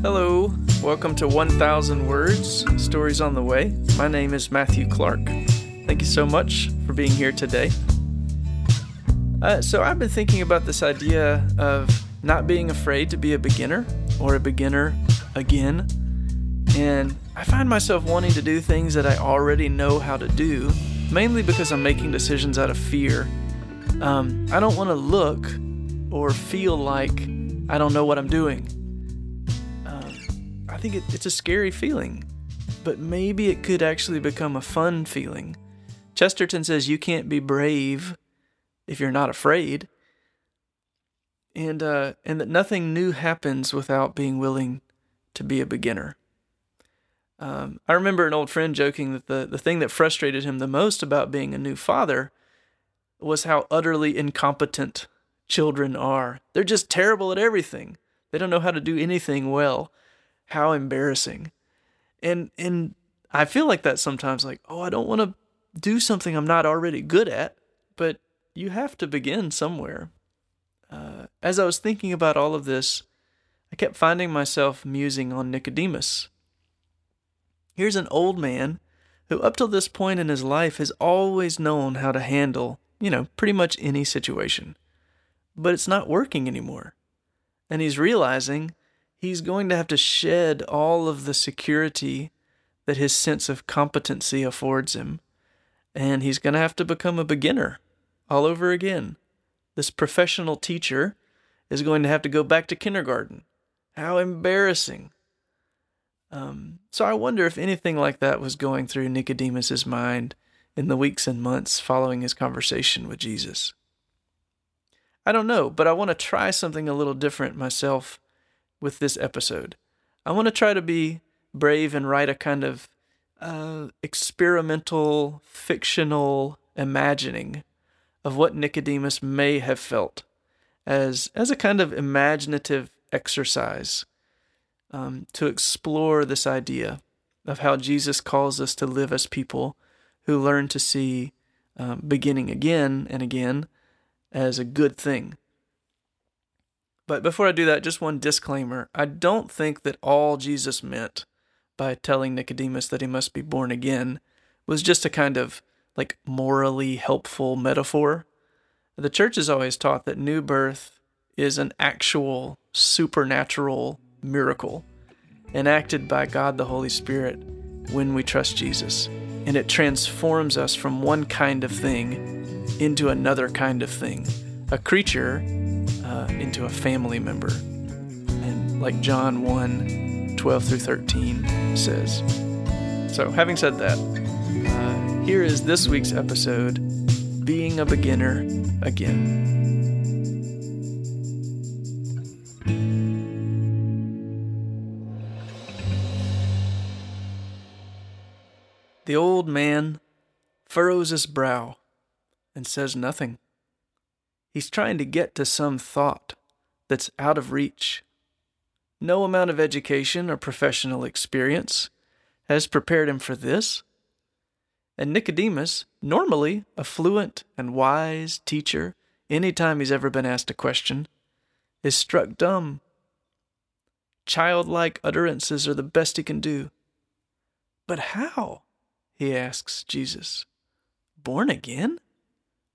Hello, welcome to 1000 Words Stories on the Way. My name is Matthew Clark. Thank you so much for being here today. Uh, so, I've been thinking about this idea of not being afraid to be a beginner or a beginner again. And I find myself wanting to do things that I already know how to do, mainly because I'm making decisions out of fear. Um, I don't want to look or feel like I don't know what I'm doing. I think it, it's a scary feeling, but maybe it could actually become a fun feeling. Chesterton says you can't be brave if you're not afraid, and uh, and that nothing new happens without being willing to be a beginner. Um, I remember an old friend joking that the, the thing that frustrated him the most about being a new father was how utterly incompetent children are. They're just terrible at everything. They don't know how to do anything well how embarrassing. And and I feel like that sometimes like, oh, I don't want to do something I'm not already good at, but you have to begin somewhere. Uh, as I was thinking about all of this, I kept finding myself musing on Nicodemus. Here's an old man who, up till this point in his life, has always known how to handle, you know, pretty much any situation. But it's not working anymore. And he's realizing he's going to have to shed all of the security that his sense of competency affords him. And he's going to have to become a beginner all over again. This professional teacher is going to have to go back to kindergarten. How embarrassing. Um, so I wonder if anything like that was going through Nicodemus's mind in the weeks and months following his conversation with Jesus. I don't know, but I want to try something a little different myself with this episode. I want to try to be brave and write a kind of uh, experimental, fictional imagining of what Nicodemus may have felt as, as a kind of imaginative exercise um, to explore this idea of how Jesus calls us to live as people who learn to see um, beginning again and again as a good thing but before I do that, just one disclaimer. I don't think that all Jesus meant by telling Nicodemus that he must be born again was just a kind of like morally helpful metaphor. The church has always taught that new birth is an actual supernatural miracle enacted by God the Holy Spirit when we trust Jesus. And it transforms us from one kind of thing into another kind of thing. A creature uh, into a family member. And like John 1 12 through 13 says. So, having said that, uh, here is this week's episode Being a Beginner Again. The old man furrows his brow and says nothing. He's trying to get to some thought that's out of reach. No amount of education or professional experience has prepared him for this. And Nicodemus, normally a fluent and wise teacher, any time he's ever been asked a question, is struck dumb. Childlike utterances are the best he can do. But how? He asks Jesus. Born again?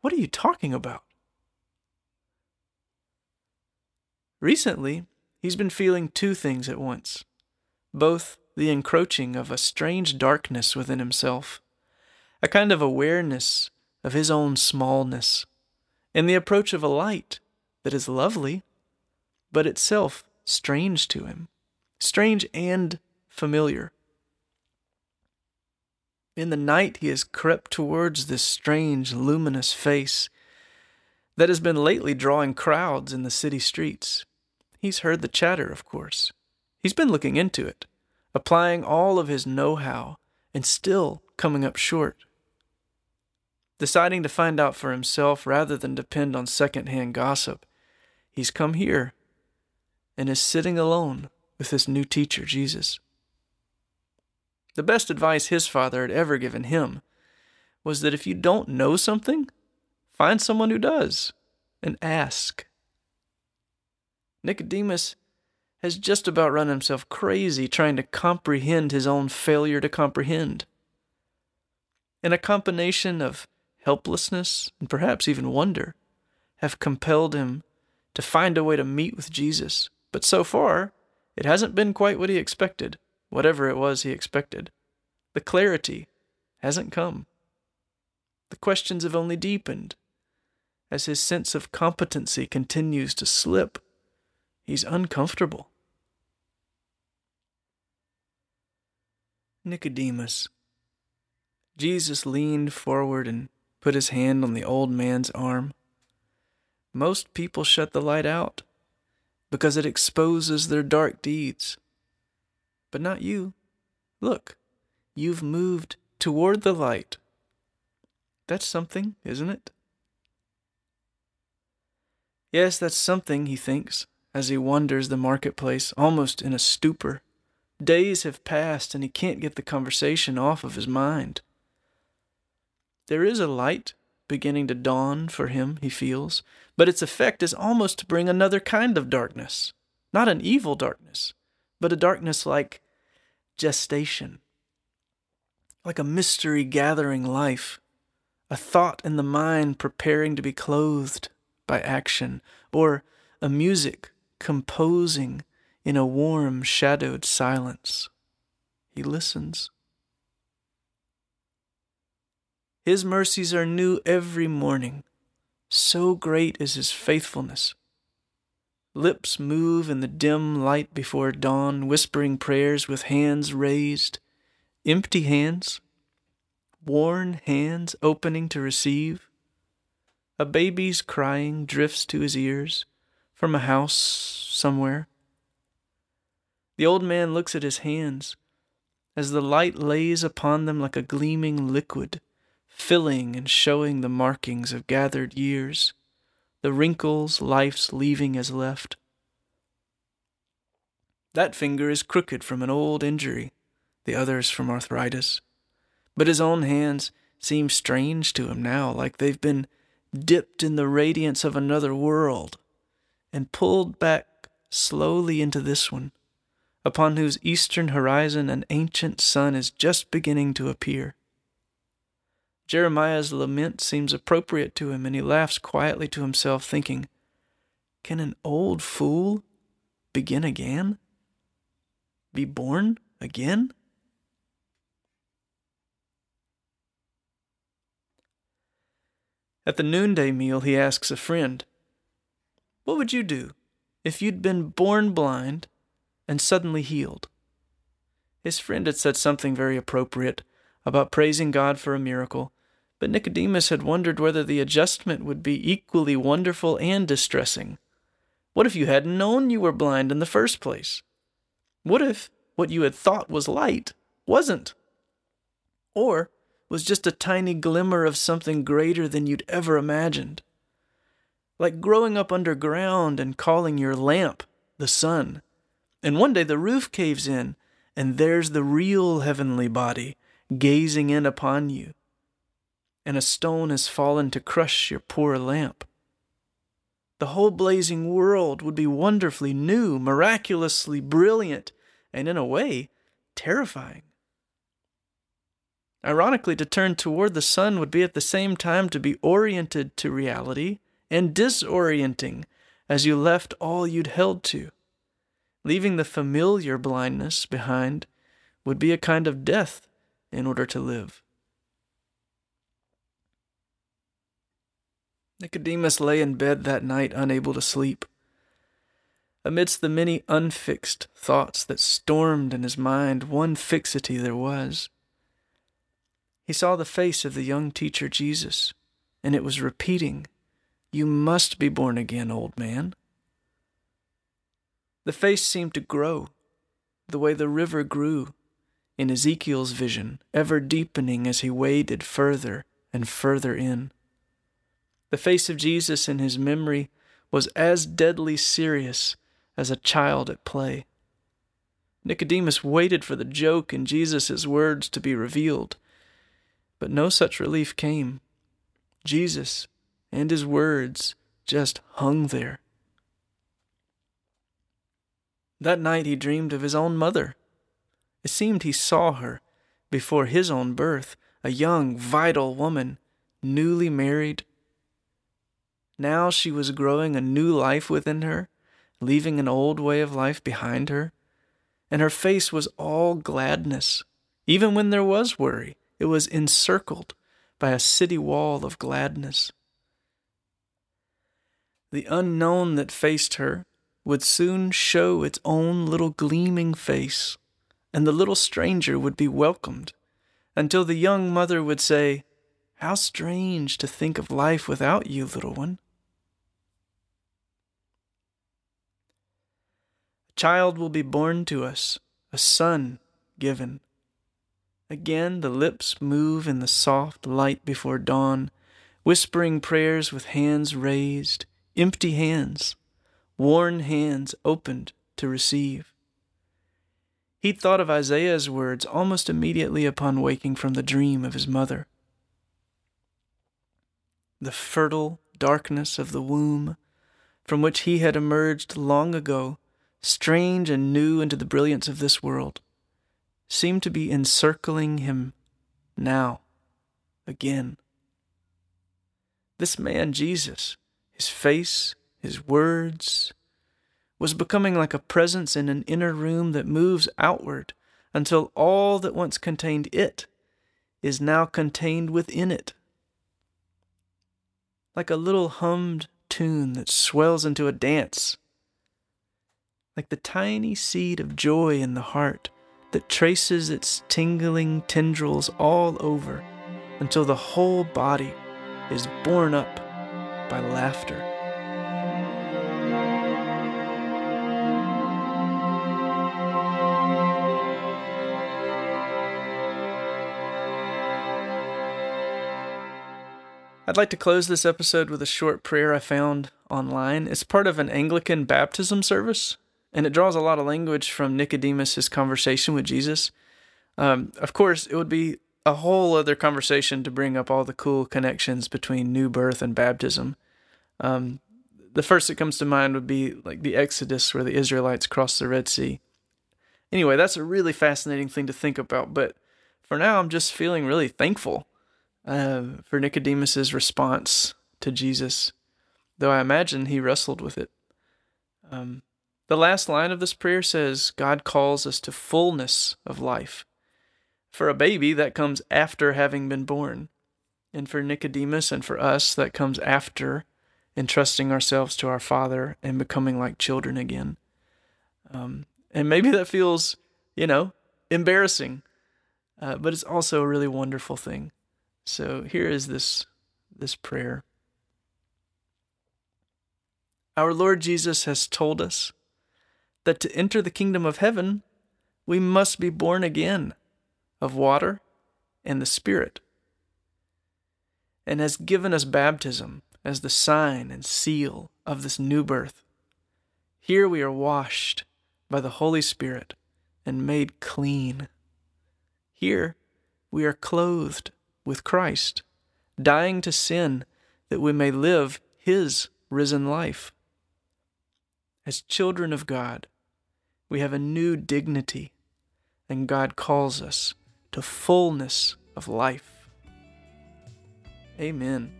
What are you talking about? Recently, he's been feeling two things at once both the encroaching of a strange darkness within himself, a kind of awareness of his own smallness, and the approach of a light that is lovely, but itself strange to him, strange and familiar. In the night, he has crept towards this strange, luminous face that has been lately drawing crowds in the city streets. He's heard the chatter, of course. He's been looking into it, applying all of his know how, and still coming up short. Deciding to find out for himself rather than depend on second-hand gossip, he's come here and is sitting alone with his new teacher, Jesus. The best advice his father had ever given him was that if you don't know something, find someone who does. and ask. Nicodemus has just about run himself crazy trying to comprehend his own failure to comprehend. And a combination of helplessness and perhaps even wonder have compelled him to find a way to meet with Jesus. But so far, it hasn't been quite what he expected, whatever it was he expected. The clarity hasn't come. The questions have only deepened. As his sense of competency continues to slip, he's uncomfortable. Nicodemus. Jesus leaned forward and put his hand on the old man's arm. Most people shut the light out because it exposes their dark deeds. But not you. Look, you've moved toward the light. That's something, isn't it? Yes, that's something, he thinks, as he wanders the marketplace, almost in a stupor. Days have passed, and he can't get the conversation off of his mind. There is a light beginning to dawn for him, he feels, but its effect is almost to bring another kind of darkness. Not an evil darkness, but a darkness like gestation, like a mystery gathering life, a thought in the mind preparing to be clothed by action, or a music composing in a warm, shadowed silence. He listens. His mercies are new every morning. So great is his faithfulness. Lips move in the dim light before dawn, whispering prayers with hands raised, empty hands, worn hands opening to receive. A baby's crying drifts to his ears from a house somewhere. The old man looks at his hands as the light lays upon them like a gleaming liquid filling and showing the markings of gathered years, the wrinkles life's leaving has left. That finger is crooked from an old injury, the other's from arthritis. But his own hands seem strange to him now, like they've been dipped in the radiance of another world and pulled back slowly into this one, upon whose eastern horizon an ancient sun is just beginning to appear. Jeremiah's lament seems appropriate to him, and he laughs quietly to himself, thinking, Can an old fool begin again? Be born again? At the noonday meal, he asks a friend, What would you do if you'd been born blind and suddenly healed? His friend had said something very appropriate about praising God for a miracle but Nicodemus had wondered whether the adjustment would be equally wonderful and distressing. What if you hadn't known you were blind in the first place? What if what you had thought was light wasn't? Or was just a tiny glimmer of something greater than you'd ever imagined? Like growing up underground and calling your lamp the sun. And one day the roof caves in, and there's the real heavenly body gazing in upon you and a stone has fallen to crush your poor lamp. The whole blazing world would be wonderfully new, miraculously brilliant, and in a way, terrifying. Ironically, to turn toward the sun would be at the same time to be oriented to reality and disorienting as you left all you'd held to. Leaving the familiar blindness behind would be a kind of death in order to live. Nicodemus lay in bed that night unable to sleep. Amidst the many unfixed thoughts that stormed in his mind, one fixity there was. He saw the face of the young teacher Jesus, and it was repeating, You must be born again, old man. The face seemed to grow, the way the river grew in Ezekiel's vision, ever deepening as he waded further and further in. The face of Jesus in his memory was as deadly serious as a child at play. Nicodemus waited for the joke in Jesus' words to be revealed, but no such relief came. Jesus and his words just hung there. That night he dreamed of his own mother. It seemed he saw her before his own birth, a young, vital woman, newly married. Now she was growing a new life within her, leaving an old way of life behind her, and her face was all gladness. Even when there was worry, it was encircled by a city wall of gladness. The unknown that faced her would soon show its own little gleaming face, and the little stranger would be welcomed until the young mother would say, How strange to think of life without you, little one. Child will be born to us, a son given. Again the lips move in the soft light before dawn, whispering prayers with hands raised, empty hands, worn hands opened to receive. He thought of Isaiah's words almost immediately upon waking from the dream of his mother. The fertile darkness of the womb, from which he had emerged long ago, strange and new into the brilliance of this world, seemed to be encircling him now, again. This man, Jesus, his face, his words, was becoming like a presence in an inner room that moves outward until all that once contained it is now contained within it. Like a little hummed tune that swells into a dance. Like the tiny seed of joy in the heart that traces its tingling tendrils all over until the whole body is borne up by laughter. I'd like to close this episode with a short prayer I found online. It's part of an Anglican baptism service, and it draws a lot of language from Nicodemus' conversation with Jesus. Um, of course, it would be a whole other conversation to bring up all the cool connections between new birth and baptism. Um, the first that comes to mind would be like the Exodus, where the Israelites crossed the Red Sea. Anyway, that's a really fascinating thing to think about, but for now, I'm just feeling really thankful uh, for Nicodemus's response to Jesus, though I imagine he wrestled with it. Um, the last line of this prayer says, God calls us to fullness of life. For a baby, that comes after having been born. And for Nicodemus and for us, that comes after entrusting ourselves to our Father and becoming like children again. Um, and maybe that feels, you know, embarrassing, uh, but it's also a really wonderful thing. So here is this this prayer. Our Lord Jesus has told us that to enter the kingdom of heaven, we must be born again of water and the Spirit, and has given us baptism as the sign and seal of this new birth. Here we are washed by the Holy Spirit and made clean. Here we are clothed with Christ, dying to sin that we may live His risen life. As children of God, we have a new dignity, and God calls us to fullness of life. Amen.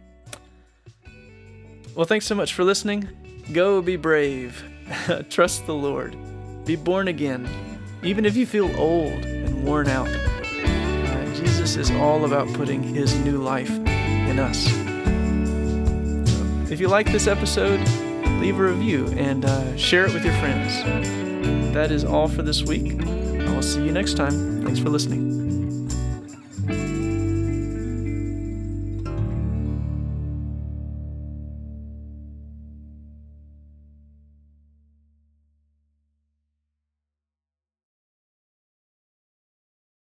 Well, thanks so much for listening. Go be brave. Trust the Lord. Be born again, even if you feel old and worn out. Jesus is all about putting his new life in us. if you like this episode, leave a review and uh, share it with your friends. That is all for this week. I will see you next time. Thanks for listening.